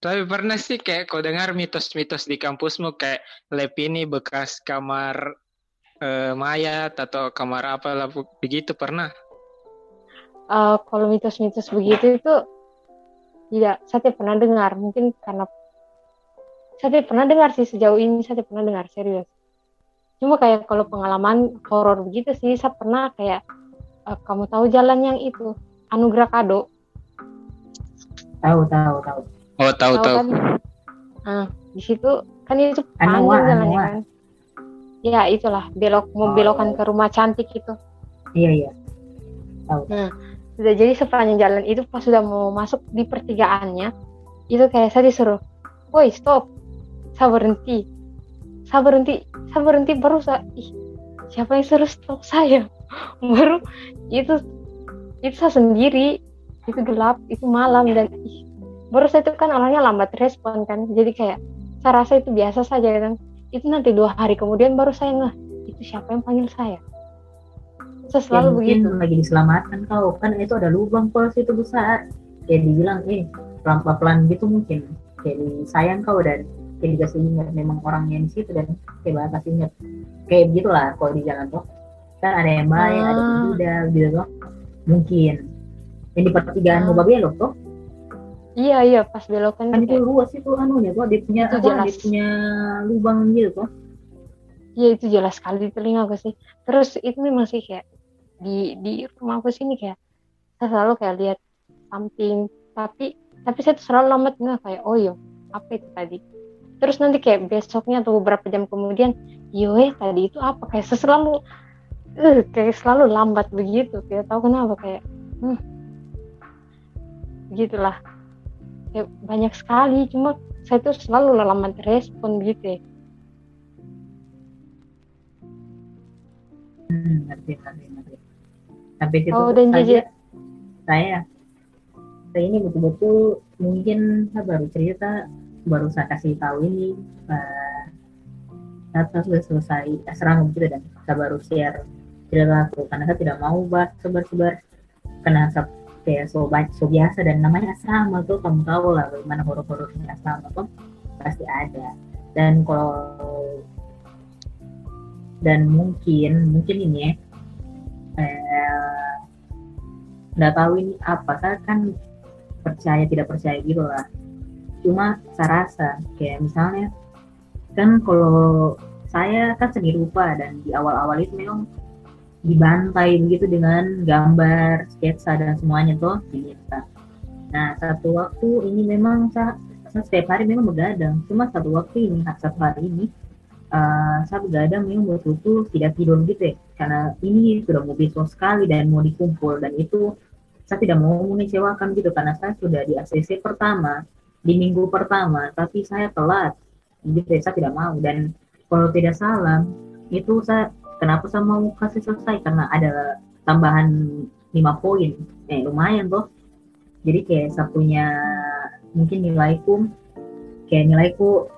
Tapi pernah sih kayak kau dengar mitos-mitos di kampusmu kayak lab ini bekas kamar uh, mayat atau kamar apa lah begitu pernah? Uh, kalau mitos-mitos begitu itu tidak, saya tidak pernah dengar. Mungkin karena saya tidak pernah dengar sih sejauh ini saya tidak pernah dengar serius. Cuma kayak kalau pengalaman horor begitu sih saya pernah kayak uh, kamu tahu jalan yang itu Anugerah Kado. Tahu tahu tahu Oh tahu tahu. Kan? Nah di situ kan itu panjang jalannya kan. Ya itulah belok mau oh, belokan ke rumah cantik itu. Iya iya. Tahu. Nah sudah jadi sepanjang jalan itu pas sudah mau masuk di pertigaannya itu kayak saya disuruh, woi stop, saya berhenti, saya berhenti, saya berhenti baru saya, ih, siapa yang suruh stop saya? baru itu itu saya sendiri itu gelap itu malam dan ih, baru saya itu kan orangnya lambat respon kan. Jadi kayak saya rasa itu biasa saja kan. Itu nanti dua hari kemudian baru saya ngeh itu siapa yang panggil saya? Saya selalu ya, begitu lagi diselamatkan kau. Kan itu ada lubang polos itu besar kayak dibilang eh pelan pelan gitu mungkin. Kayak disayang kau dan kayak dikasih ingat memang orangnya di situ dan kayak bahas ingat. Kayak begitulah kalau di jalan tuh kan ada yang baik ah. ada yang tidak gitu tuh mungkin. Yang di pertigaan ah. belok tuh Iya iya pas belokan kan itu luas itu anunya kok dia punya itu apa, jelas. dia punya lubang gitu kok. Iya itu jelas sekali di telinga aku sih. Terus itu memang sih kayak di di rumah aku sini kayak saya selalu kayak lihat samping tapi tapi saya tuh selalu lambat nggak kayak oh yo apa itu tadi terus nanti kayak besoknya atau beberapa jam kemudian yo eh tadi itu apa kayak saya selalu uh, kayak selalu lambat begitu kayak tahu kenapa kayak hmm, gitulah ya banyak sekali cuma saya tuh selalu lambat respon gitu ya. Hmm, ngerti ngerti ngerti. Tapi itu oh, dan saya, saya saya ini betul-betul mungkin saya baru cerita baru saya kasih tahu ini uh, saya sudah selesai serang gitu dan saya baru share cerita aku karena saya tidak mau bahas sebar-sebar karena saya kayak so, so biasa dan namanya asrama tuh kamu tahu lah bagaimana horor-horornya asrama tuh pasti ada. Dan kalau dan mungkin mungkin ini ya eh, nggak tahu ini apa saya kan percaya tidak percaya gitu lah. Cuma saya rasa kayak misalnya kan kalau saya kan seni rupa dan di awal-awal itu memang dibantai begitu dengan gambar, sketsa dan semuanya tuh diminta. Nah satu waktu ini memang saya, saya setiap hari memang begadang. Cuma satu waktu ini, satu hari ini uh, saya begadang memang betul-betul tidak tidur gitu ya. Karena ini sudah mau besok sekali dan mau dikumpul dan itu saya tidak mau mengecewakan gitu karena saya sudah di ACC pertama di minggu pertama tapi saya telat gitu ya saya tidak mau dan kalau tidak salah itu saya kenapa saya mau kasih selesai? Karena ada tambahan 5 poin. Eh lumayan tuh jadi kayak saya punya mungkin nilaiku kayak nilaiku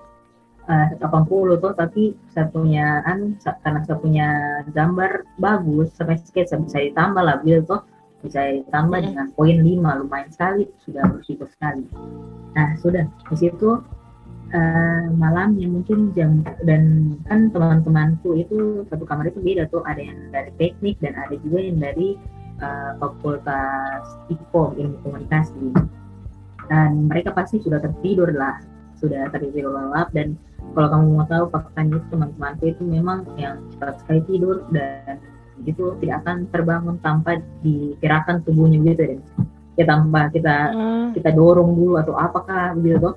uh, 80 tuh tapi saya punya an karena saya punya gambar bagus sampai sketsa bisa ditambah lah bil tuh. Bisa ditambah hmm. dengan poin 5 lumayan sekali sudah bersyukur sekali. Nah sudah di situ uh, malam yang mungkin jam dan kan teman-temanku itu satu kamar itu beda tuh. Ada yang dari teknik dan ada juga yang dari uh, fakultas IPO ilmu komunikasi. Dan mereka pasti sudah tertidur lah sudah tertidur lelap. Dan kalau kamu mau tahu faktanya itu teman-temanku itu memang yang cepat sekali tidur dan itu tidak akan terbangun tanpa digerakkan tubuhnya gitu deh ya tanpa kita hmm. kita dorong dulu atau apakah begitu tuh.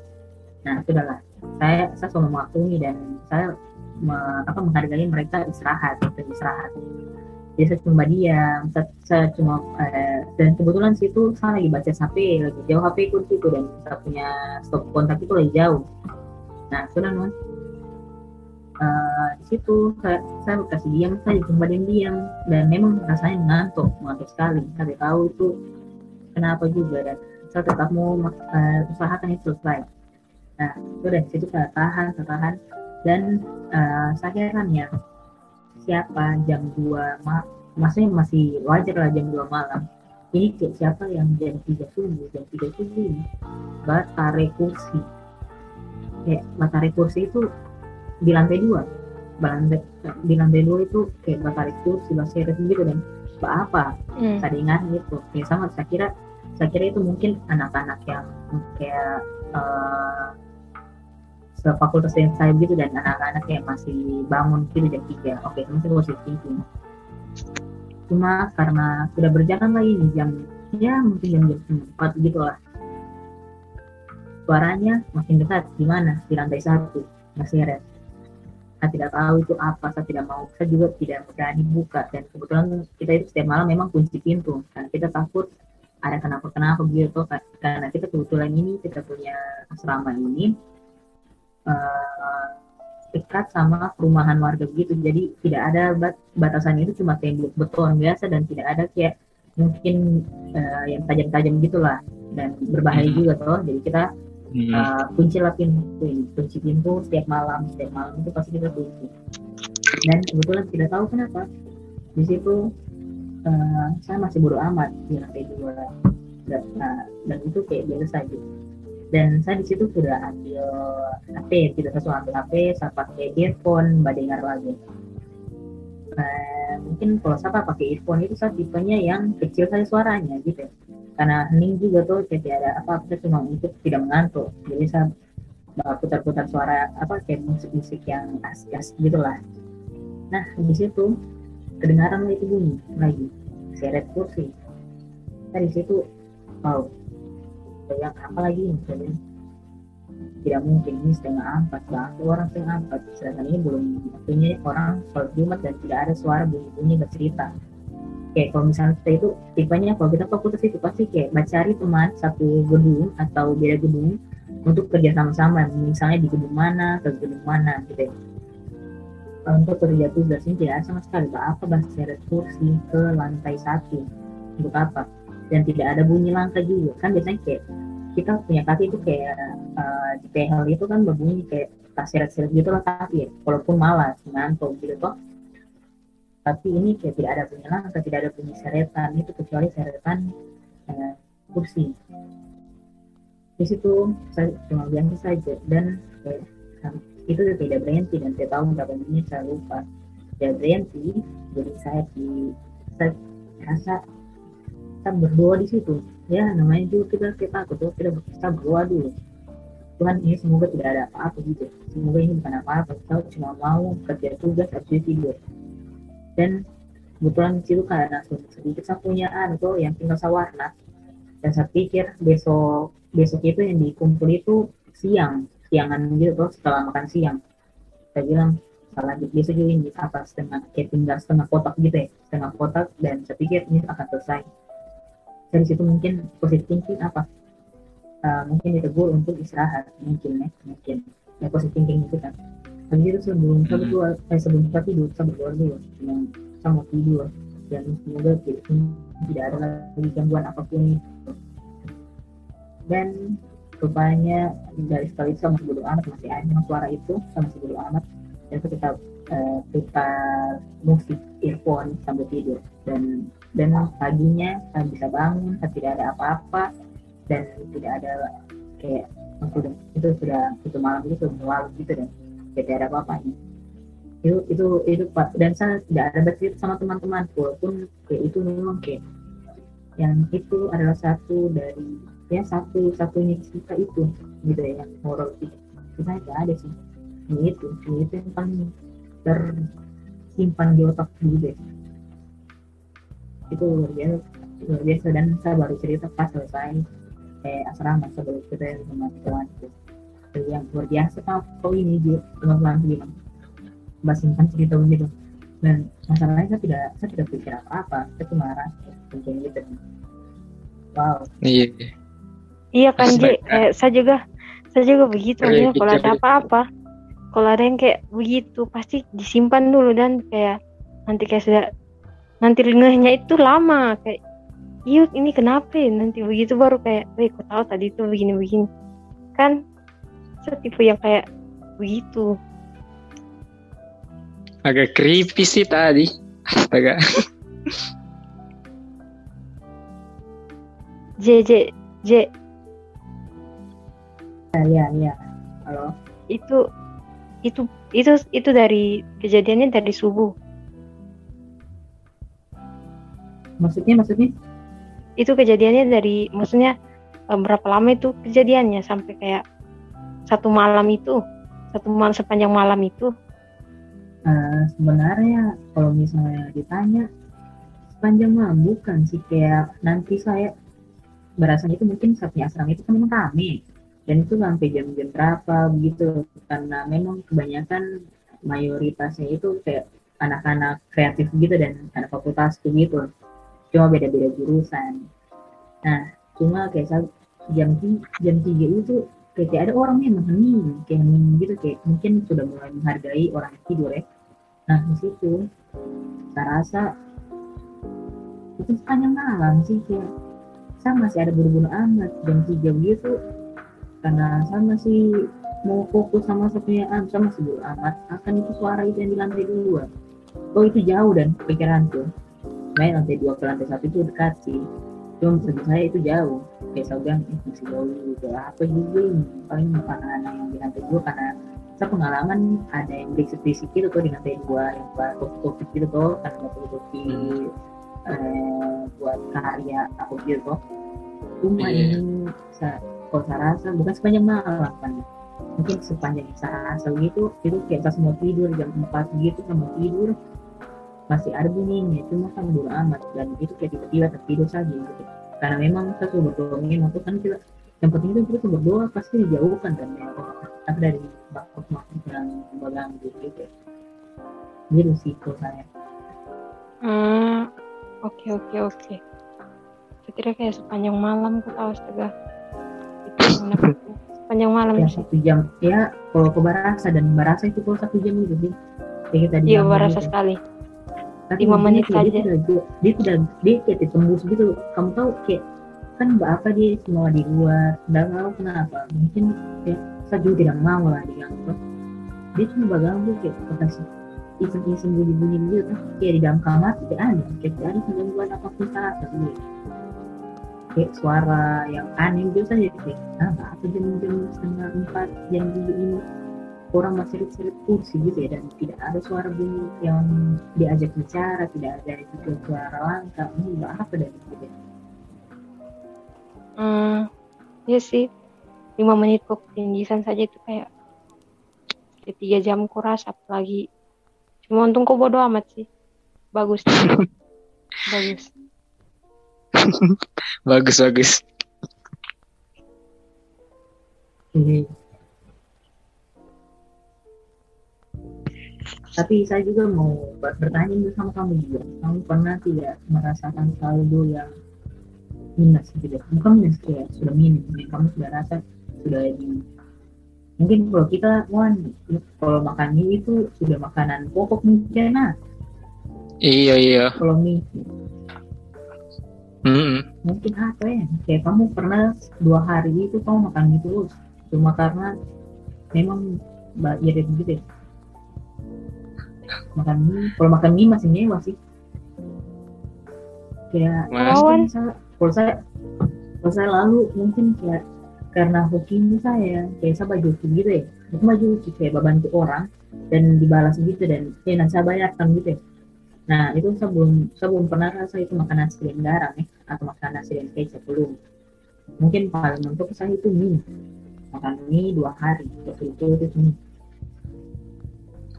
Nah sudahlah saya saya selalu memaklumi dan saya me, apa menghargai mereka istirahat dan istirahat. Jadi saya cuma diam saya, saya cuma eh, dan kebetulan situ saya lagi baca HP lagi jauh HP itu situ dan saya punya stop kontak itu lagi jauh. Nah sudah non uh, di situ saya, saya kasih diam saya cuma diam diam. Dan memang rasanya mengantuk mengantuk sekali. Saya tahu itu kenapa juga. Dan saya tetap mau uh, usahakan itu selesai Nah, itu dari situ saya tahan, saya tahan. Dan uh, saya herannya siapa jam 2 ma maksudnya masih wajar lah jam 2 malam. Ini siapa yang jam 3 subuh, jam 3 subuh ini tarik kursi kayak matahari kursi itu di lantai dua lantai di lantai dua itu kayak matahari kursi baseret gitu dan apa Hmm. tadingan gitu ya sama saya kira saya kira itu mungkin anak-anak yang kayak uh, sefakultas yang saya gitu dan anak-anak yang masih bangun gitu jam tiga. Oke itu masih positif. Cuma karena sudah berjalan lagi di jam ya mungkin jam jam empat gitu lah suaranya makin dekat. Di mana di lantai satu. Masih red saya tidak tahu itu apa. Saya tidak mau. Saya juga tidak berani buka. Dan kebetulan kita itu setiap malam memang kunci pintu. Karena kita takut ada kenapa kenapa gitu. Karena kita kebetulan ini kita punya asrama ini uh, dekat sama perumahan warga begitu. Jadi tidak ada bat batasan itu cuma tembok beton biasa dan tidak ada kayak mungkin uh, yang tajam-tajam gitulah. Dan berbahaya Hmm. juga toh. Jadi kita Hmm. uh, kunci lah pintu ini kunci pintu setiap malam setiap malam itu pasti kita kunci. Dan kebetulan tidak tahu kenapa di situ uh, saya masih bodo amat di lantai dua. Dan, uh, dan itu kayak biasa saja dan saya di situ sudah ambil HP tidak sesuai ambil HP saya pakai earphone mbak dengar lagu uh, mungkin kalau saya pakai earphone itu saya tipenya yang kecil saja suaranya gitu. Karena hening juga tuh jadi ada apa apa cuma untuk tidak mengantuk. Jadi saya putar-putar suara apa kayak musik-musik yang as-as gitulah. Nah di situ kedengaran itu bunyi lagi. Seret kursi. Saya di situ wow yang apa lagi ini jadi tidak mungkin ini setengah empat bahkan orang setengah empat. Sedangkan ini belum waktunya orang sholat jumat dan tidak ada suara bunyi-bunyi bercerita. Kayak kalau misalnya kita itu tipenya kalau kita fakultas itu pasti kayak mencari teman satu gedung atau beda gedung untuk kerja sama-sama. Misalnya di gedung mana ke gedung mana gitu ya. untuk kerja tugas ini tidak sama sekali. Apa bahas seret kursi ke lantai satu. Untuk apa dan tidak ada bunyi langkah juga. Kan biasanya kayak kita punya kaki itu kayak uh, di tehel itu kan berbunyi kayak seret-seret gitu lah kaki ya walaupun malas ngantuk gitu toh. Tapi ini kayak tidak ada bunyi langkah tidak ada bunyi seretan. Itu kecuali seretan uh, kursi. Di situ saya cuma biasa saja. Dan kayak, itu tidak berhenti dan saya tahu berapa menit saya lupa. Tidak berhenti jadi saya di saya rasa kita berdoa di situ. Ya namanya juga kita kita takut tuh kita kita berdoa dulu. Tuhan ini semoga tidak ada apa-apa gitu. Semoga ini bukan apa-apa. Kita cuma mau kerja tugas habis tidur. Dan kebetulan situ karena sedikit saya punya tuh yang tinggal saya warna. Dan saya pikir besok besok itu yang dikumpul itu siang. Siangan gitu tuh setelah makan siang. Saya bilang saya lanjut besok juga ini apa setengah kayak tinggal setengah kotak gitu ya setengah kotak. Dan saya pikir ini akan selesai dari situ mungkin positif thinking apa? Uh, mungkin ditegur untuk istirahat mungkin ya mungkin. Ya positif thinking itu kan. Habis itu sebelum saya berdua eh, sebelum saya tidur saya berdoa dulu yang saya mau tidur dan semoga tidak, tidak ada lagi gangguan apa pun. Dan rupanya dari sekali itu masih bodo amat masih ada suara itu masih bodo amat. Dan tetap uh, putar musik earphone sambil tidur. Dan dan paginya saya bisa bangun saya tidak ada apa-apa. Dan tidak ada kayak sudah itu sudah itu malam itu lalu gitu dan tidak ada apa-apanya itu itu itu dan saya tidak ada bercerita sama teman-teman. Walaupun kayak itu memang kayak yang itu adalah satu dari ya satu satunya cerita itu gitu ya horor itu kita tidak ada sih. Ini itu ini itu yang paling tersimpan di otak juga itu luar biasa luar biasa. Dan saya baru cerita pas selesai eh, asrama sebelum kita sama teman itu. Yang luar biasa kau ini juga teman-teman bilang mbak simpan cerita begitu. Dan masalahnya saya tidak saya tidak pikir apa-apa. Saya cuma rasa mungkin gitu. Wow. Iya. Iya kan Ji, eh, saya juga saya juga begitu. Iya, ya. Kalau kita ada apa-apa, kalau ada yang kayak begitu pasti disimpan dulu dan kayak nanti kayak sudah nanti ngehnya itu lama kayak iya ini kenapa ya? nanti begitu baru kayak, weh kok tahu tadi itu begini-begini kan saya tipe yang kayak begitu Agak creepy sih tadi. Astaga. J J J ya ya ya halo itu itu itu itu dari kejadiannya dari subuh maksudnya maksudnya? Itu kejadiannya dari maksudnya eh, berapa lama itu kejadiannya? Sampai kayak satu malam itu satu malam sepanjang malam itu? Eh, sebenarnya kalau misalnya ditanya sepanjang malam bukan sih. Kayak nanti saya berasanya itu mungkin saatnya asrama itu kan memang kami dan itu sampai jam-jam berapa begitu. Karena memang kebanyakan mayoritasnya itu kayak anak-anak kreatif gitu dan anak fakultas gitu cuma beda-beda jurusan. Nah cuma kayak saya jam jam tiga itu kayak, kayak ada orang yang hening kayak hening gitu kayak mungkin sudah mulai menghargai orang yang tidur ya. Nah di situ saya rasa itu sepanjang malam sih kayak saya masih ada buru-buru amat. Jam tiga begitu karena saya masih mau fokus sama sepenyaan saya masih buru amat. Akan itu suara itu yang di lantai dua. Oh itu jauh dan pikiranku main lantai dua ke lantai satu itu dekat sih. Cuma bagi saya itu jauh. Kayak saya bilang eh, masih jauh. Gitu apa juga ini paling karena anak yang di lantai dua karena saya pengalaman ada yang berisik-berisik gitu tuh di lantai dua yang buat topik-topik gitu tuh kan ada topik eh, buat karya aku gitu tuh. Cuma Iya. ini saya, kalau saya rasa bukan sepanjang malam kan. Mungkin sepanjang saya rasa gitu itu kayak pas mau tidur jam 4 gitu kan mau tidur masih ada bunyinya cuma kan bodo amat. Dan itu kayak tiba-tiba tertidur saja gitu. Karena memang kita sudah berdoa tuh kan kita yang penting itu kita berdoa pasti dijauhkan kan ya. Tapi dari makhluk makhluk yang mengganggu gitu gitu. Sih kalau saya. Hmm oke oke oke. Saya kira kayak sepanjang malam tahu astaga. Itu sepanjang malam ya satu jam. Ya kalau ke barasa dan barasa itu kalau satu jam gitu sih. Kayak kita iya gitu. sekali tapi lima menit dia saja. tidak dia tidak dia kayak ditembus gitu kamu tahu kayak kan mbak apa dia semua di luar nggak tahu kenapa? Mungkin ya saya juga tidak mau lah diganggu dia cuma baganggu kayak kasih iseng-iseng bunyi-bunyi gitu. Kan kayak di dalam kamar tidak ada kayak tidak ada gangguan apa pun terasa gitu kayak suara yang aneh gitu saja kayak ah apa jam-jam setengah empat jam tujuh ini orang masih seret kursi gitu ya dan tidak ada suara bunyi yang diajak bicara tidak ada juga suara langkah ini nggak apa dari gitu ya. hmm iya sih lima menit kok ketinggian saja itu kayak ya tiga jam kuras apalagi cuma untung kok bodo amat sih bagus bagus Bagus bagus. Ini. Tapi saya juga mau ber- bertanya juga sama kamu juga. Kamu pernah tidak merasakan saldo yang minus gitu? Bukan minus kayak sudah minus, yang kamu sudah rasa sudah di mungkin kalau kita wan kalau makan mie itu sudah makanan pokok mungkin nah Iya iya. kalau mie Mm-mm. mungkin apa ya kayak kamu pernah dua hari itu kamu makan mie terus cuma karena memang irit gitu ya makan mie kalau makan mie masih mewah sih? Kayak mungkin saya kalau saya kalau saya lalu mungkin kayak karena hokinya saya kayak saya baju gitu ya. Itu baju kayak bantu orang dan dibalas gitu dan ya nanti saya bayarkan gitu ya. Nah itu saya belum saya belum pernah rasa itu makan nasi dan garam ya atau makan nasi dan kecap belum mungkin paling mentok saya itu mie. Makan mie dua hari waktu itu itu mie.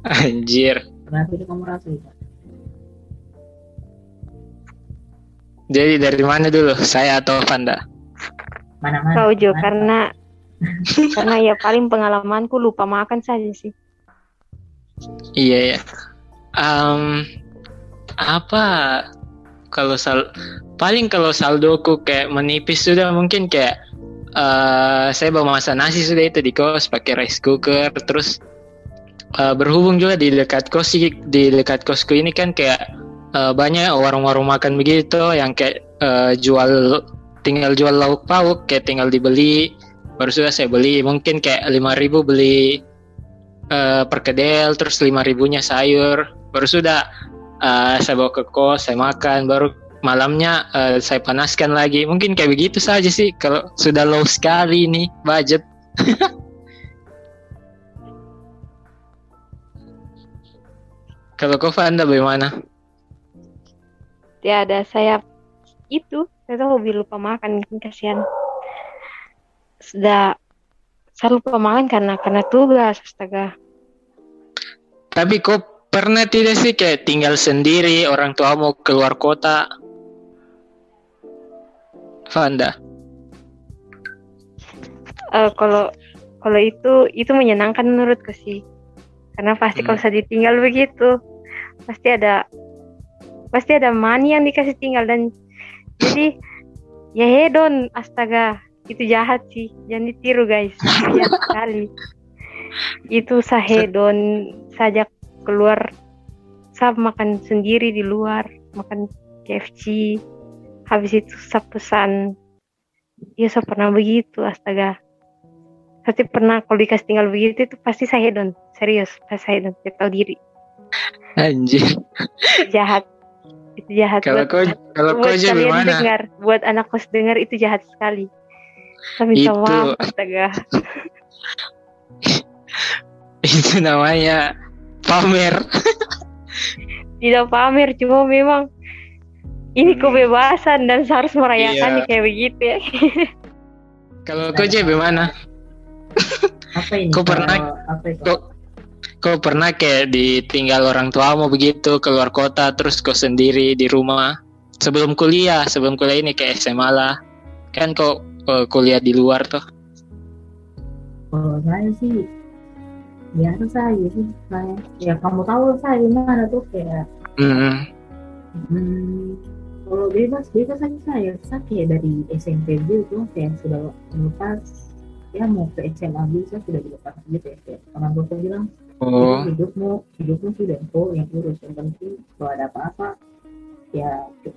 Anjir. Itu kamu rasa itu Jadi dari mana dulu? Saya atau Vanda? mana mana kau Jo karena karena ya paling pengalamanku lupa makan saja sih Iya ya. Em, apa kalau sal paling kalau saldoku kayak menipis sudah mungkin kayak eh saya bawa masak nasi sudah itu di kos pakai rice cooker terus eh, berhubung juga di dekat kos di dekat kosku ini kan kayak eh, banyak warung-warung makan begitu yang kayak eh, jual tinggal jual lauk pauk kayak tinggal dibeli. Baru sudah saya beli mungkin kayak 5000 beli eh, perkedel terus lima ribunya sayur. Baru sudah eh, saya bawa ke kos saya makan. Baru malamnya eh, saya panaskan lagi. Mungkin kayak begitu saja sih kalau sudah low sekali nih budget Kalau kau Fanda bagaimana? Dia ada saya itu, saya tuh hobi lupa makan, kasihan. Sudah saya lupa makan karena karena tugas, astaga. Tapi kau pernah tidak sih kayak tinggal sendiri, orang tua mau keluar kota? Fanda. Eh, kalau kalau itu itu menyenangkan menurutku sih karena pasti Hmm. kalau saya ditinggal begitu. Pasti ada pasti ada money yang dikasih tinggal dan jadi ya hedon astaga itu jahat sih. Jangan ditiru guys. Jahat sekali. Itu saya hedon sajak keluar saya makan sendiri di luar makan KFC habis itu saya pesan ya saya pernah begitu astaga. Pasti pernah kalau dikasih tinggal begitu itu pasti saya hedon serius hedon saya tahu diri Anjir. jahat itu jahat Kalau kau kalau kau aja gimana? dengar buat anak kos dengar itu jahat sekali minta Itu. astaga Itu namanya pamer. tidak pamer cuma memang ini Hmm. kebebasan dan harus merayakannya Iya. kayak begitu ya Kalau kau aja gimana? apa ini Kau pernah- apa itu Kau kau pernah kayak ditinggal orang tuamu begitu keluar kota terus kau sendiri di rumah? Sebelum kuliah sebelum kuliah ini kayak SMA lah. Kan kau eh, kuliah di luar tuh. Kalau saya sih biasa saja sih saya ya kamu tahu saya gimana tuh kayak Hmm, Hmm, kalau bebas bebas aja saya. Saya kayak dari SMP gitu kayak sudah lepas ya mau ke SMA bisa sudah dilepas gitu ya kayak orang tua saya bilang oh. "Jadi hidupmu hidupmu sudah kok yang urus. Yang penting kalau ada apa-apa ya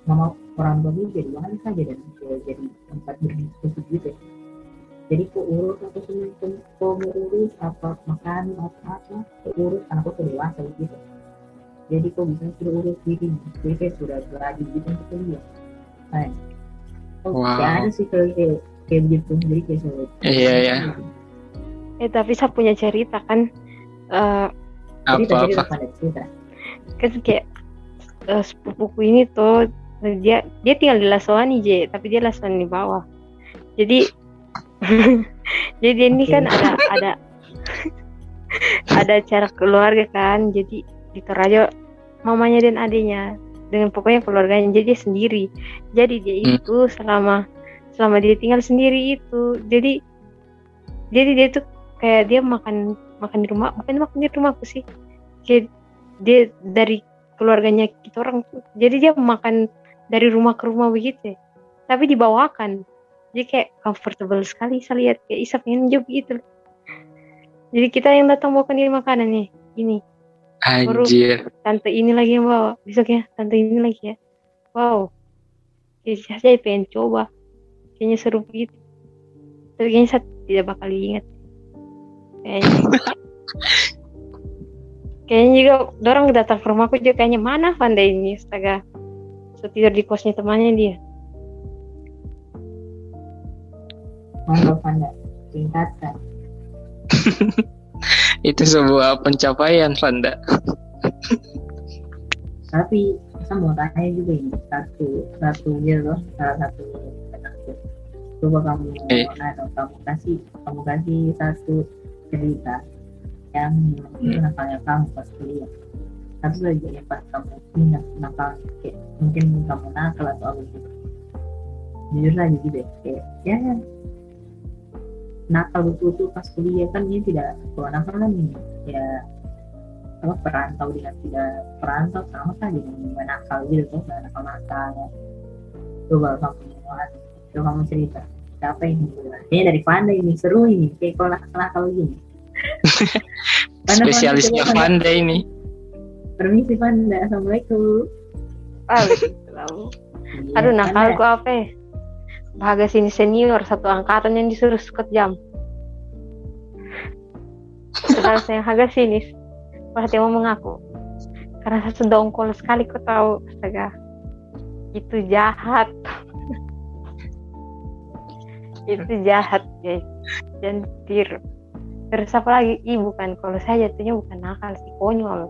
mama orang tua itu jadi bahan saja dan ya, jadi tempat berdiskusi gitu ya. jadi kok urus apa semua kok kok mau urus apa makan apa apa? Kok urus karena kok sudah dewasa gitu. Jadi kok bisa sudah urus diri jadi kayak sudah belajar gitu untuk kuliah. Nah, oh, Wow. kayak ada sih kayak kayak, kayak begitu jadi kayak sudah Iya, iya. eh tapi saya punya cerita kan eh apa? apa kan kayak eh, sepupuku ini tuh dia dia tinggal di Laswani je tapi dia Laswani di bawah. Jadi jadi ini kan ada ada ada acara keluarga kan jadi di Torajo mamanya dan adiknya dengan pokoknya keluarganya jadi dia sendiri. Jadi dia Hmm. itu selama selama dia tinggal sendiri itu jadi jadi dia tuh kayak dia makan makan di rumah makan makan di rumahku sih? Kayak dia dari keluarganya kita orang tuh jadi dia makan dari rumah ke rumah begitu ya. tapi dibawakan. Jadi kayak comfortable sekali saya lihat kayak Isa pengen juga gitu jadi kita yang datang bawakan dia makanan nih ini. Anjir. tante ini lagi yang bawa besoknya tante ini lagi ya. Wow. Kayak saya pengen coba. Kayaknya seru begitu. Tapi kayaknya saya tidak bakal ingat kayaknya kayaknya juga dorong datang ke rumahku juga. Kayaknya mana Vanda ini? Astaga. So tidur di kosnya temannya dia. Monggo Fanda tingkatkan. Itu sebuah pencapaian Fanda tapi saya mau tanya juga ini? Satu satu gitu loh salah satu coba kamu Eh. kamu kasih kamu kasih satu cerita yang mungkin nakalnya kamu pas kuliah. Satu saja yang pas kamu ingat nakal kayak mungkin kamu nakal atau apa gitu. Jujur saja gitu ya kayak ya nakal betul-betul pas kuliah kan ini tidak kalau nakal kan ini ya apa perantau dengan tidak perantau sama saja dengan nakal gitu tuh nggak nakal nakal coba kamu coba kamu cerita siapa ini? Ini dari Panda ini seru ini. Kayak kalau nakal nakal gini. Panda, spesialisnya. Fanda ini. Permisi Panda assalamualaikum. Waalaikumsalam. Iya, aduh nakalku apa ya? Bahagia sini senior satu angkatan yang disuruh skot jam. Saya agak sinis perhatian mau mengaku karena saya sudah ongkol sekali kau tahu astaga. Itu jahat itu jahat guys. Dan terus apa lagi? Ih bukan. Kalau saya jatuhnya bukan nakal sih konyol.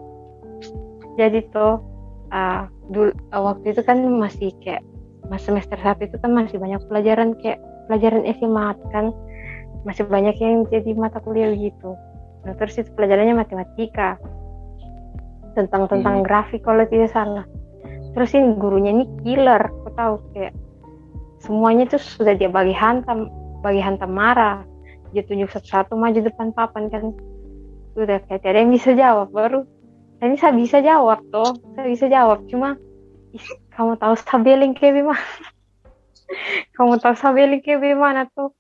Jadi tuh uh, dulu uh, waktu itu kan masih kayak mas semester satu itu kan masih banyak pelajaran kayak pelajaran SMA kan. Masih banyak yang jadi mata kuliah gitu. Nah terus itu pelajarannya matematika. Tentang tentang hmm. grafik kalau tidak salah. Terus ini gurunya ini killer aku tahu? Kayak semuanya tuh sudah dia bagi hantam bagi hantam marah. Dia tunjuk satu-satu maju depan papan kan. Udah kayak ada yang bisa jawab baru. Ini saya bisa jawab tuh saya bisa jawab. Cuma kamu tahu stabeling kayak gimana kamu tahu stabeling kayak gimana tuh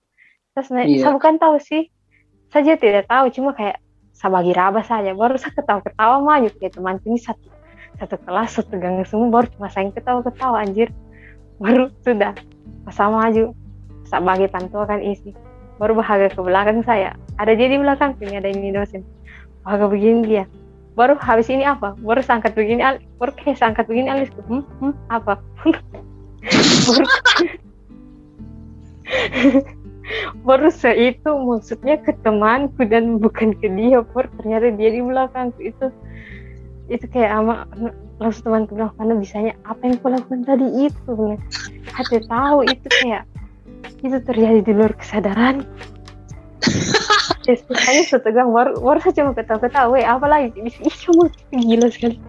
terus yeah. saya bukan tahu sih. Saja tidak tahu cuma kayak saya bagi raba saja. Baru saya ketawa-ketawa maju. Kayak teman ini satu satu kelas satu gang semua baru cuma saya ketawa-ketawa anjir. Baru sudah pas saya maju. Saya bagi pantau kan isi. Baru bahagia ke belakang saya. Ada dia di belakang sini ada ini dosen. Bahagia begini dia. Baru habis ini apa? Baru sangkat begini baru kayak sangkat begini alis hmm, hmm, apa? Baru baru saya itu maksudnya ke temanku dan bukan ke dia. Baru ternyata dia di belakangku itu. Itu kayak ama langsung temanku bilang karena bisanya apa yang kau lakukan tadi itu hati tahu itu kayak itu terjadi di luar kesadaran Istilahnya setegang baru, baru saya cuma ketawa-ketawa, weh apa lagi? Ih, cuma gila sekali.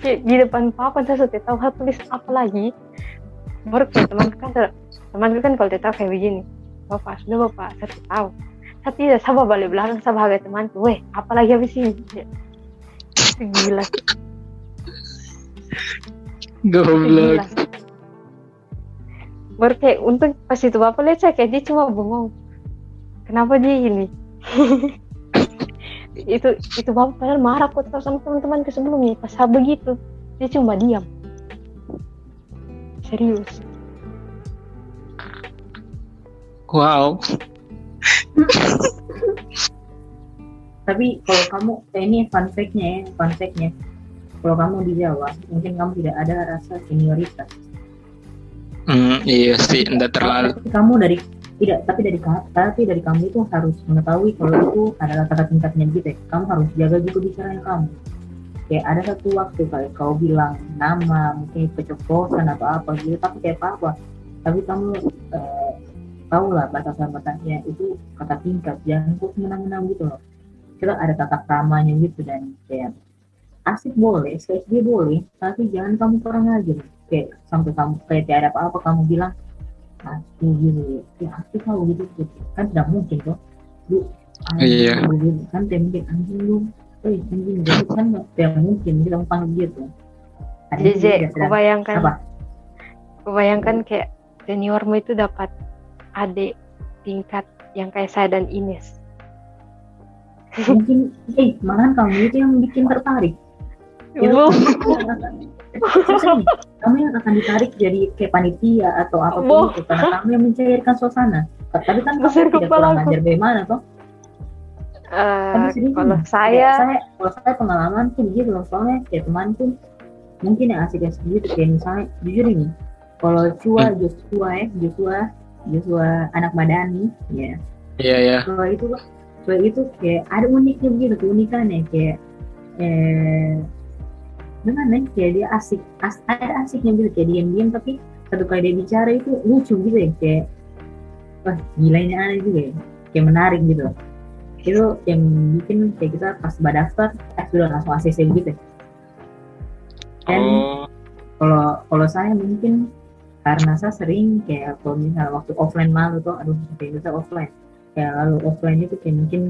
Di depan papa saya sudah tahu tulis apa lagi. Baru kayak teman kan, teman kan kalau tahu kayak begini. Bapak, sudah bapak, saya tahu. Saya tidak sabar balik belakang, saya bahagia teman tuh, weh apa lagi habis ini? Gila. Goblok. Baru kayak untung pas itu bapak lihat saya kayak dia cuma bengong. Kenapa dia ini? Itu itu bapak padahal marah kok sama teman-teman ke sebelumnya pas begitu. Dia cuma diam. Serius. Wow. Tapi kalau kamu eh, ini fun fact-nya ya fun fact-nya kalau kamu di Jawa mungkin kamu tidak ada rasa senioritas. Hmm, iya sih, tidak terlalu. Kamu dari tidak tapi dari tapi dari kamu itu harus mengetahui kalau itu adalah kata tingkatnya gitu ya. Kamu harus jaga juga bicaranya kamu. Kayak ada satu waktu kayak kau bilang nama mungkin kecoplosan atau apa gitu tapi kayak apa apa tapi kamu eh, tahu lah batasan-batasnya itu kata tingkat jangan kok menang-menang gitu loh. Kita ada tata kramanya gitu dan kayak asik boleh SKSD boleh tapi jangan kamu kurang aja. Kayak sampai kamu kayak tiada apa-apa kamu bilang aku gitu ya aku tahu gitu, gitu. kan tidak mungkin kok lu iya kan tidak mungkin anjing lu eh anjing gitu kan tidak mungkin kita panggil gitu. JJ kebayangkan apa? Kebayangkan kayak seniormu itu dapat adik tingkat yang kayak saya dan Ines. Mungkin eh malahan kamu itu yang bikin tertarik itu kamu yang akan ditarik jadi kayak panitia atau apa pun itu karena kamu yang mencairkan suasana. Tapi kan kamu tidak kurang ajar bagaimana toh? Uh, kalau saya, saya kalau saya pengalaman tuh gitu loh. Soalnya kayak teman tuh mungkin yang asik asik gitu. Kayak misalnya jujur ini kalau Chua hmm. Joshua ya Joshua Joshua anak Madani ya. Iya yeah, iya. Yeah. kalau itu kalau itu kayak ada uniknya begitu keunikannya. Kayak eh gimana kayak dia asik as, ada asiknya gitu kayak diam-diam tapi satu kali dia bicara itu lucu gitu ya kayak wah gila ini aneh juga ya. Kayak menarik gitu. Itu yang bikin kayak kita pas daftar eh sudah langsung ACC gitu. Dan oh. kalau kalau saya mungkin karena saya sering kayak kalau misalnya waktu offline malu tuh aduh kayak kita offline. Kayak lalu offline itu kayak mungkin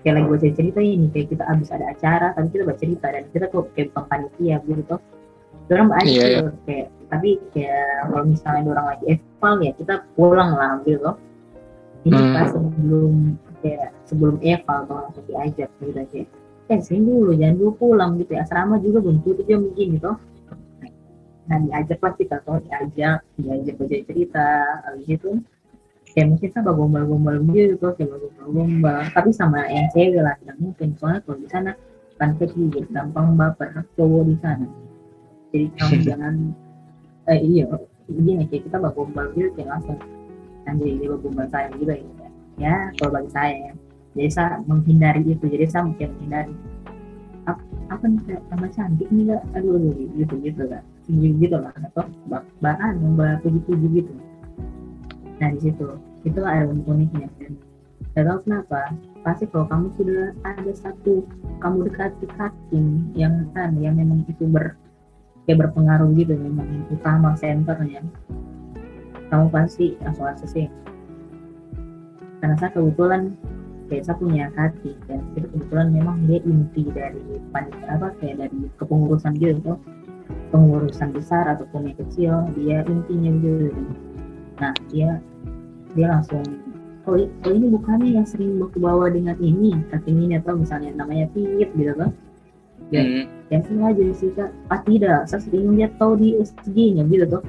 kayak lagi baca cerita ini kayak kita abis ada acara tapi kita baca cerita dan kita kok kayak bukan panitia gitu orang banyak yeah, yeah. kayak tapi kayak kalau misalnya orang lagi eval ya kita pulang lah gitu loh ini hmm. pas sebelum kayak sebelum eval atau langsung diajak gitu aja eh sini dulu jangan dulu pulang gitu ya asrama juga belum tutup jam begini toh nah diajak lah kita toh diajak diajak baca cerita habis itu kayak mungkin sama gombal-gombal gitu kayak gombal-gombal. Tapi sama yang cewek lah tidak mungkin. Soalnya kalau di sana kan kecil gampang baper cowok di sana. Jadi kamu jangan eh iya ini kayak kita gombal gitu kayak langsung anjir dia gombal saya gitu ya. Ya kalau bagi saya ya jadi saya menghindari itu jadi saya mungkin menghindari. Apa nih kayak tambah cantik nih kak? Aduh aduh gitu gitu kak. Gitu lah atau bahan mbak puji-puji gitu nah di situ itu ada uniknya. Dan gak tahu kenapa? Pasti kalau kamu sudah ada satu kamu dekati kating yang kan yang memang itu ber kayak berpengaruh gitu memang utama senternya. Kamu pasti langsung aksesin karena saya kebetulan kayak saya punya hati dan itu kebetulan memang dia inti dari panitia apa kayak dari kepengurusan gitu tuh pengurusan besar ataupun yang kecil dia intinya gitu nah dia dia langsung oh, oh ini bukannya yang sering baku bawa dengan ini. Kaki ini atau misalnya namanya Pit gitu kan? Ya. Hmm. yang sengaja sih kak ah tidak. Saya sering lihat tahu di SG nya gitu tuh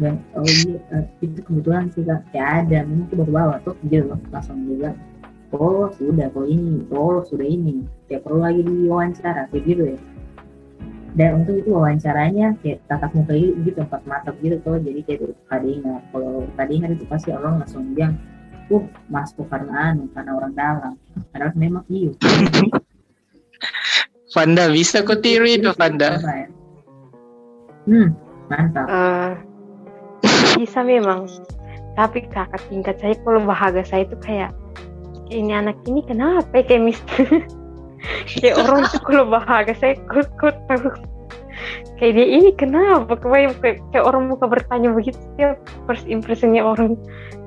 dan oh iya uh, itu kebetulan sih kak. Ya ada. Memang aku baru bawa tuh gitu loh. Langsung juga. Oh sudah kok ini. Oh sudah ini. Ya perlu lagi diwawancara kayak gitu ya dan untuk itu wawancaranya kayak tatap muka gitu empat mata gitu tuh. Jadi kayak kadingan kalau kadingan itu pasti orang langsung bilang uh masuk karena anu karena orang dalam. Padahal memang iya. Fanda bisa kok tiru itu Fanda? ya? hmm mantap. Uh, bisa memang. Tapi kakak tingkat saya kalau bahagia saya itu kayak ini anak ini kenapa ya? kayak mister kayak orang itu kalau bahagia saya kut kut kayak dia ini kenapa? Kayak, kayak, orang muka bertanya begitu setiap first impressionnya orang.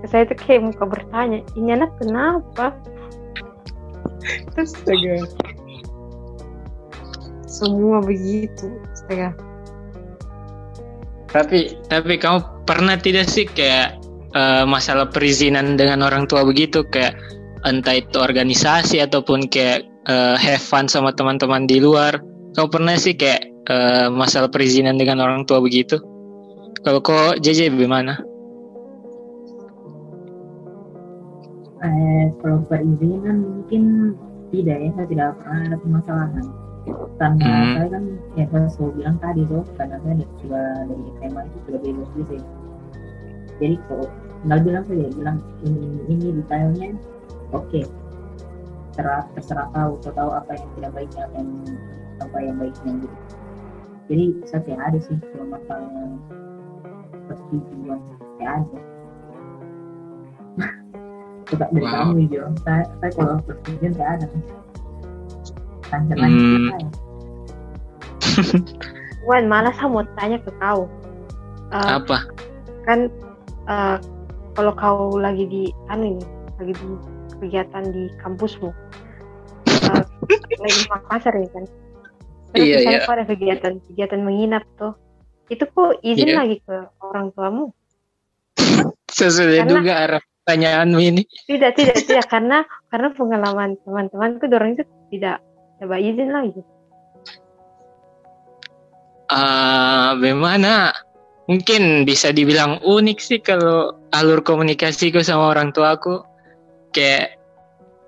Ke saya itu kayak muka bertanya ini anak kenapa? Astaga. Semua begitu astaga. Tapi tapi kamu pernah tidak sih kayak uh, masalah perizinan dengan orang tua begitu? Kayak entah itu organisasi ataupun kayak uh, have fun sama teman-teman di luar kamu pernah sih kayak uh, masalah perizinan dengan orang tua begitu kalau kok JJ bagaimana? Eh, kalau perizinan mungkin tidak ya, saya tidak pernah ada permasalahan karena hmm. saya kan ya saya selalu bilang tadi tuh karena saya sudah dari SMA itu sudah bebas gitu ya jadi kalau tinggal bilang saja bilang ini ini, ini detailnya oke okay. Terserah terserah tahu atau tahu apa yang tidak baiknya apa yang apa yang baiknya gitu jadi saya tidak ada sih kalau masalah persetujuan tidak ada suka dari wow. kamu Jo saya, saya kalau persetujuan tidak ada hmm. Wan, malah saya mau tanya ke kau. Uh, apa? Kan uh, kalau kau lagi di anu ini, lagi di kegiatan di kampusmu, uh, lagi di Makassar ya kan? Terus iya, iya. ada kegiatan kegiatan menginap tuh, itu kok izin iya. lagi ke orang tuamu? Sesuai juga arah pertanyaanmu ini. Tidak, tidak, tidak karena karena pengalaman teman-temanku dorong itu tidak coba izin lah gitu uh, bagaimana mungkin bisa dibilang unik sih kalau alur komunikasiku sama orang tuaku kayak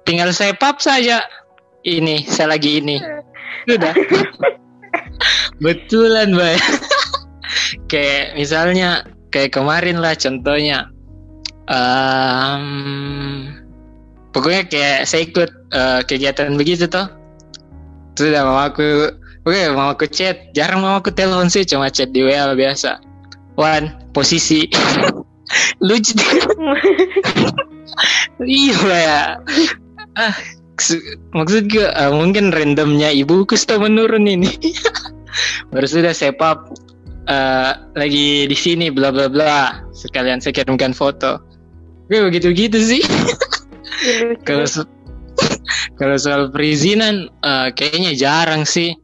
tinggal saya pap saja. Ini saya lagi ini. Sudah. Betulan bay kayak misalnya kayak kemarin lah contohnya. Um, pokoknya kayak saya ikut uh, kegiatan begitu toh. Sudah mama aku oke mama aku chat. Jarang mama aku telepon sih cuma chat di WA biasa. Wan posisi. Lucu iya. Ya ah maksud gue uh, mungkin randomnya ibuku sudah menurun ini. Baru sudah sepap uh, lagi di sini bla bla bla. Sekalian saya kirimkan foto. Gue begitu gitu sih. Kalau kalau soal perizinan uh, kayaknya jarang sih.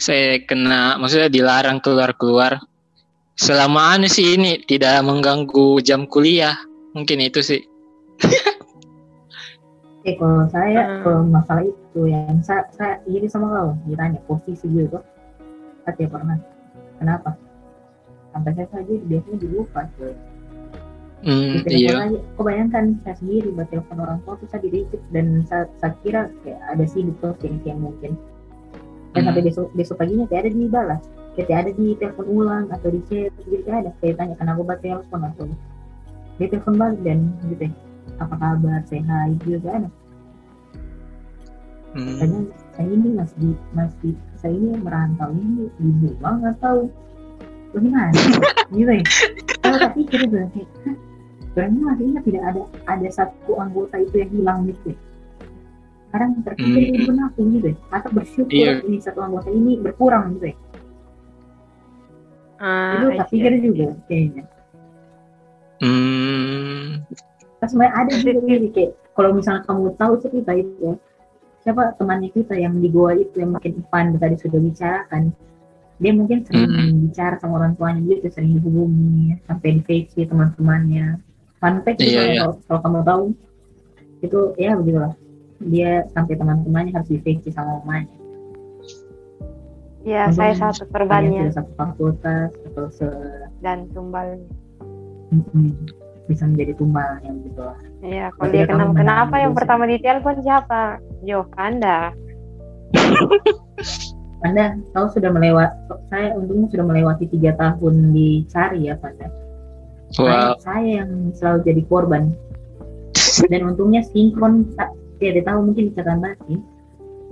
Saya kena maksudnya dilarang keluar-keluar. Selama anu sih ini tidak mengganggu jam kuliah. Mungkin itu sih. eh kalau saya hmm. kalau masalah itu yang saya, saya iri sama kau ditanya posisi gitu. Saya pernah. Kenapa? Sampai saya saja biasanya dilupa tuh Hmm, iya. Aja. Kok bayangkan saya sendiri buat telepon orang tua tuh saya di dan saya, saya kira kayak ada sih di posting yang mungkin. Dan hmm. sampai besok besok paginya kayak ada dibalas kayak ada di telepon ulang atau di chat jadi kayak ada. Kayak tanya kenapa buat telepon atau dia telepon balik dan gitu. ya apa kabar sehat gitu ada hmm. saya saya ini masih masih saya ini merantau ini ibu banget tahu. Bagaimana? Gitu ya. Kalau tak pikir itu kayak "Hah, berarti masih ingat tidak ada ada satu anggota itu yang hilang gitu ya. Kadang terpikir Hmm. itu kenapa gitu ya. Atau bersyukur Iya. ini satu anggota ini berkurang gitu ya. Ah, itu tak pikir juga kayaknya. Hmm. Sebenarnya ada juga nih kayak kalau misalnya kamu tahu cerita itu ya, siapa temannya kita yang di goa itu yang mungkin Ivan tadi sudah bicarakan dia mungkin sering Mm-mm. bicara sama orang tuanya dia tuh sering dihubungi sampai di Facebook teman-temannya fun fact Iya, juga iya. kalau, kalau kamu tahu itu ya begitulah dia sampai teman-temannya harus di Facebook sama mamanya Ya, saya satu korbannya sudah satu fakultas atau se dan tumbalnya. Mm-mm. Bisa menjadi tumbal yang gitu lah Iya, kalau dia kenapa, kenapa yang dosen. pertama ditelepon siapa? Jo, Anda. Anda tahu sudah melewat saya untungnya sudah melewati tiga tahun dicari ya Anda. Saya, Wow. saya yang selalu jadi korban. Dan untungnya sinkron tak tidak tahu mungkin di catatan batin.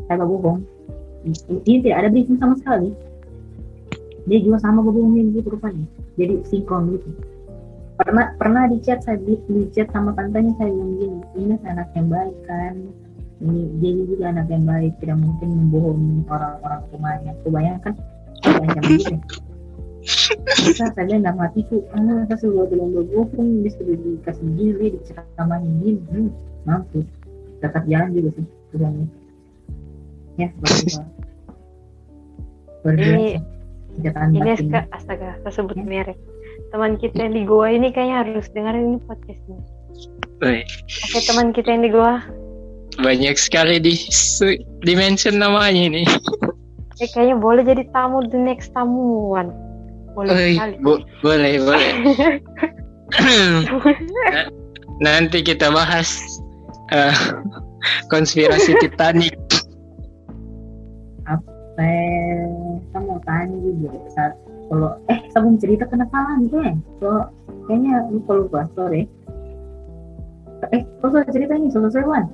Saya bohong. Ini tidak ada briefing sama sekali. Dia juga sama bohongnya gitu rupanya. Jadi sinkron gitu. Pernah pernah di chat saya di, di chat sama tantanya saya bilang gini, ini anak yang baik kan. Ini dia juga anak yang baik, tidak mungkin membohongi orang-orang rumahnya. Kebanyakan ancam gitu. Bisa saya bilang dalam hatiku, ah, saya sudah bilang berbohong, dia sudah dikasih gini, diceramahnya gini, hmm, mampu. Tetap jalan juga sih, bilangnya. Ya, seperti itu. Ini- Ini astaga, astaga, saya sebut Ya. merek. Teman kita yang di Goa ini kayaknya harus dengerin ini podcast ini. Wih, Oke, teman kita yang di Goa, banyak sekali di di mention namanya ini. eh kayaknya boleh jadi tamu the next tamuan. Boleh sekali. bo- boleh, boleh. Na- Nanti kita bahas eh, konspirasi Titanic. saya mau tanya juga saat kalau eh sebelum cerita kenakalan tuh ya kalau kayaknya lupa lupa sorry eh kau sudah cerita ini selesai Wan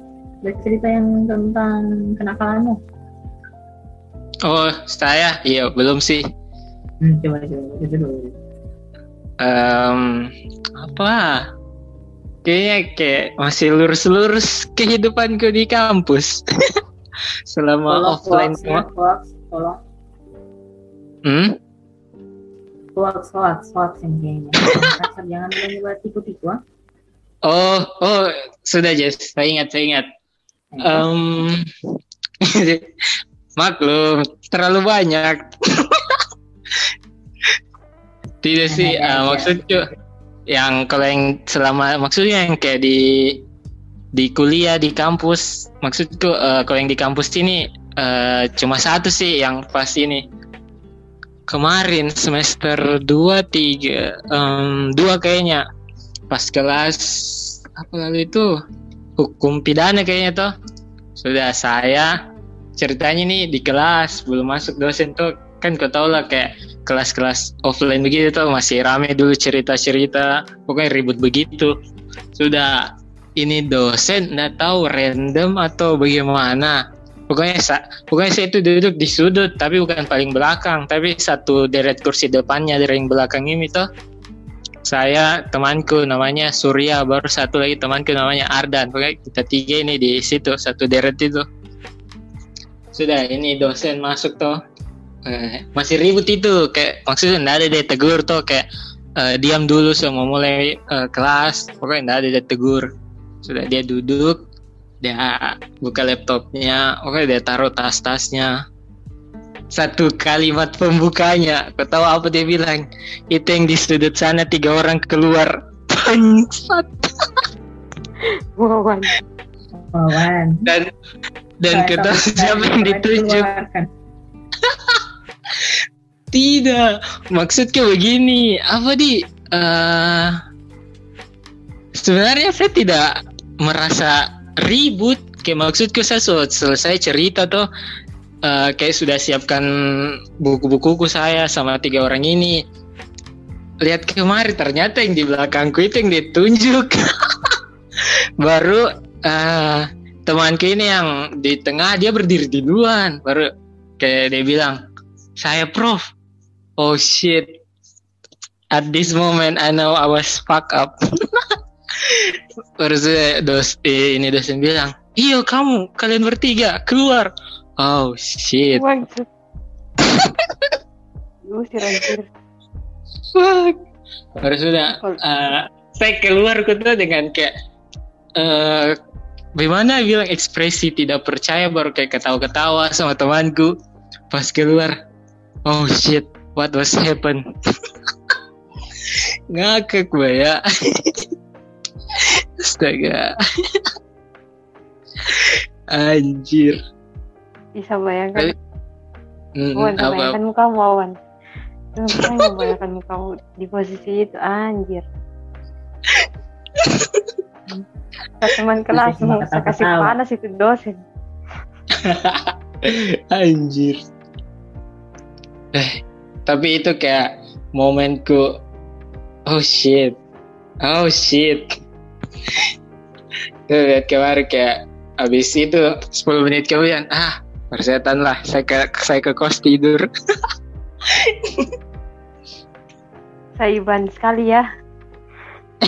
Udah cerita yang tentang kenakalanmu Oh, saya? Iya, belum sih. hmm, coba coba dulu Em, apa? Kayaknya kayak masih lurus-lurus kehidupanku di kampus. Selama tolong offline ya tolong Hmm? Hoax hoax yang kayaknya Jangan buat tipu-tipu ah Oh, oh, sudah Jess. Saya ingat, saya ingat. Em, maklum, terlalu banyak. Tidak sih, Ada eh, maksudku yang kalau yang selama maksudnya yang kayak di di kuliah di kampus, maksudku eh, kalau yang di kampus ini eh, cuma satu sih yang pas ini kemarin semester 2 3 em, dua kayaknya. Pas kelas apa lalu itu? Hukum pidana kayaknya toh. Sudah saya ceritanya nih di kelas belum masuk dosen tuh kan kau tau lah kayak kelas-kelas offline begitu tuh masih rame dulu cerita-cerita pokoknya ribut begitu. Sudah ini dosen nggak tahu random atau bagaimana pokoknya sa pokoknya saya itu duduk di sudut tapi bukan paling belakang. Tapi satu deret kursi depannya dari yang belakang ini tuh saya temanku namanya Surya baru satu lagi temanku namanya Ardan. Pokoknya kita tiga ini di situ satu deret itu. Sudah ini dosen masuk tuh. Eh, masih ribut itu kayak maksudnya nggak ada dia tegur tuh kayak eh, diam dulu sama mulai eh, kelas. Pokoknya nggak ada dia tegur. Sudah dia duduk dia buka laptopnya. Oke dia taruh tas-tasnya. Satu kalimat pembukanya. Kau tahu apa dia bilang? Itu yang di sudut sana tiga orang keluar. Bangsat. Wawan. Wawan. Dan dan kau tahu siapa yang ditunjuk? tidak. Maksudnya begini. Apa di? Eh sebenarnya saya tidak merasa ribut. Kayak maksudku saya selesai cerita tuh eh, kayak sudah siapkan buku-bukuku saya sama tiga orang ini. Lihat kemarin ternyata yang di belakangku itu yang ditunjuk. Baru eh temanku ini yang di tengah dia berdiri di duluan. Baru kayak dia bilang saya prof. Oh shit. At this moment I know I was fuck up baru saya dos eh, ini dosen bilang iya kamu kalian bertiga keluar. Oh shit. Maksud. Usir anjir. fuck. Baru sudah eh, saya keluar kota dengan kayak eh bagaimana? Bilang ekspresi tidak percaya baru kayak ketawa-ketawa sama temanku pas keluar. Oh shit. What was happen? Ngakak gue ya astaga anjir Bisa bayangkan. Mm, Wan, apa bayangkan mukamu Wan. Saya bayangkan mukamu di posisi itu anjir. Ke teman kelas mau saya kasih panas itu dosen. Anjir. Eh, tapi itu kayak momenku oh shit. Oh shit. Tuh lihat kemarin kayak abis itu 10 menit kemudian ah persetan lah saya ke saya ke kos tidur. Saya iban sekali ya.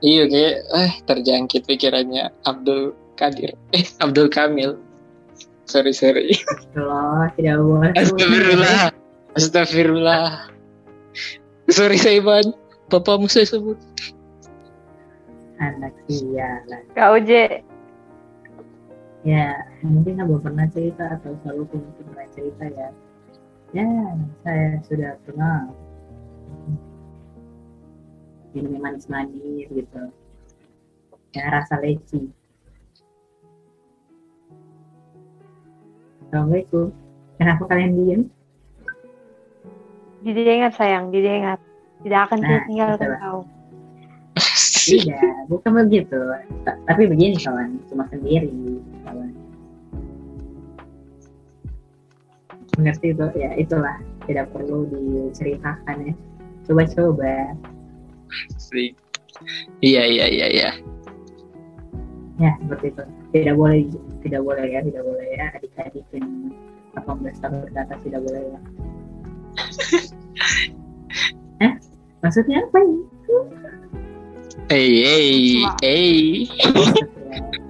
iya kayak eh terjangkit pikirannya Abdul Kadir. Eh Abdul Kamil. Sorry sorry. Astagfirullah, tidak boleh. Astagfirullah Astagfirullah. Sorry saya ban bapakmu saya sebut Anak sialan. Kau je. Ya, mungkin belum pernah cerita atau selalu pernah cerita ya. Ya, saya sudah pernah minum manis-manis gitu. Ya, rasa leci. Assalamualaikum. Kenapa kalian diam? Didengar sayang, didengar. Tidak akan Nah, tinggalkan itulah. kau. Tidak, bukan begitu. Ta- Tapi begini kawan, cuma sendiri kawan. Mengerti itu? Ya itulah, tidak perlu diceritakan ya. Coba-coba. Iya iya iya iya. Ya seperti itu. Tidak boleh, tidak boleh ya, tidak boleh ya. Adik-adik yang 18 tahun ke atas tidak boleh ya. eh, maksudnya apa ini? Hey hey hey.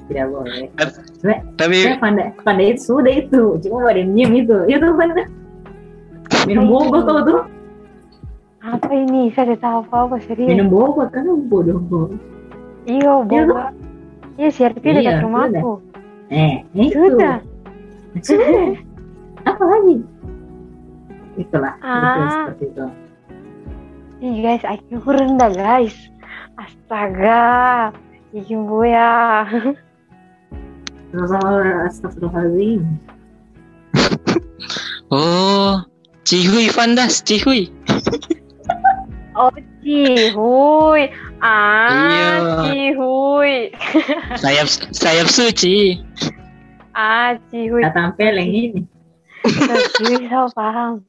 Tidak boleh. Tapi saya pandai pandai itu sudah itu cuma ada yang diem itu itu kan minum boba kau tuh Apa ini? Saya tidak tahu apa-apa serius. minum boba kan bodoh Iya, Iya, boba. Iya, CRT Iya, dekat rumahku. eh itu Sudah. Sudah. apa lagi itulah itu Ah. seperti itu Ih guys, IQ rendah guys. Astaga. Gue ya. Astagfirullahaladzim oh Cihui Vandas Cihui. Oh, cihuy. Ah, Iya. cihuy. Sayap sayap suci. Ah, cihuy. tak tampil yang ini Cihuy, saya paham.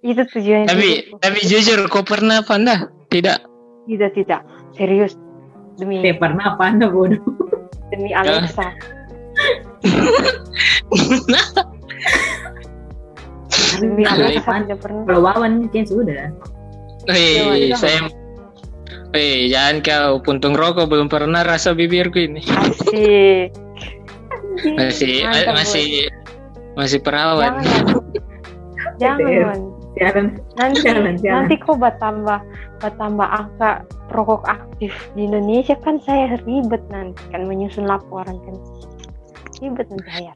Itu tujuan Tapi tapi jujur kau pernah Vanda? Tidak. Tidak, tidak. Serius. Demi saya pernah apa anda bodoh demi Alexa. Demi Alexa tidak pernah. kalau wawan mungkin sudah Hei, saya Hei, jangan kau puntung rokok belum pernah rasa bibirku ini. Asik. Masih Mantap, masih masih perawan. Jangan, jangan. Siaran Nanti, Jangan, jangan. nanti kok bertambah, bertambah angka rokok aktif di Indonesia kan saya ribet nanti kan menyusun laporan kan. Ribet nanti saya.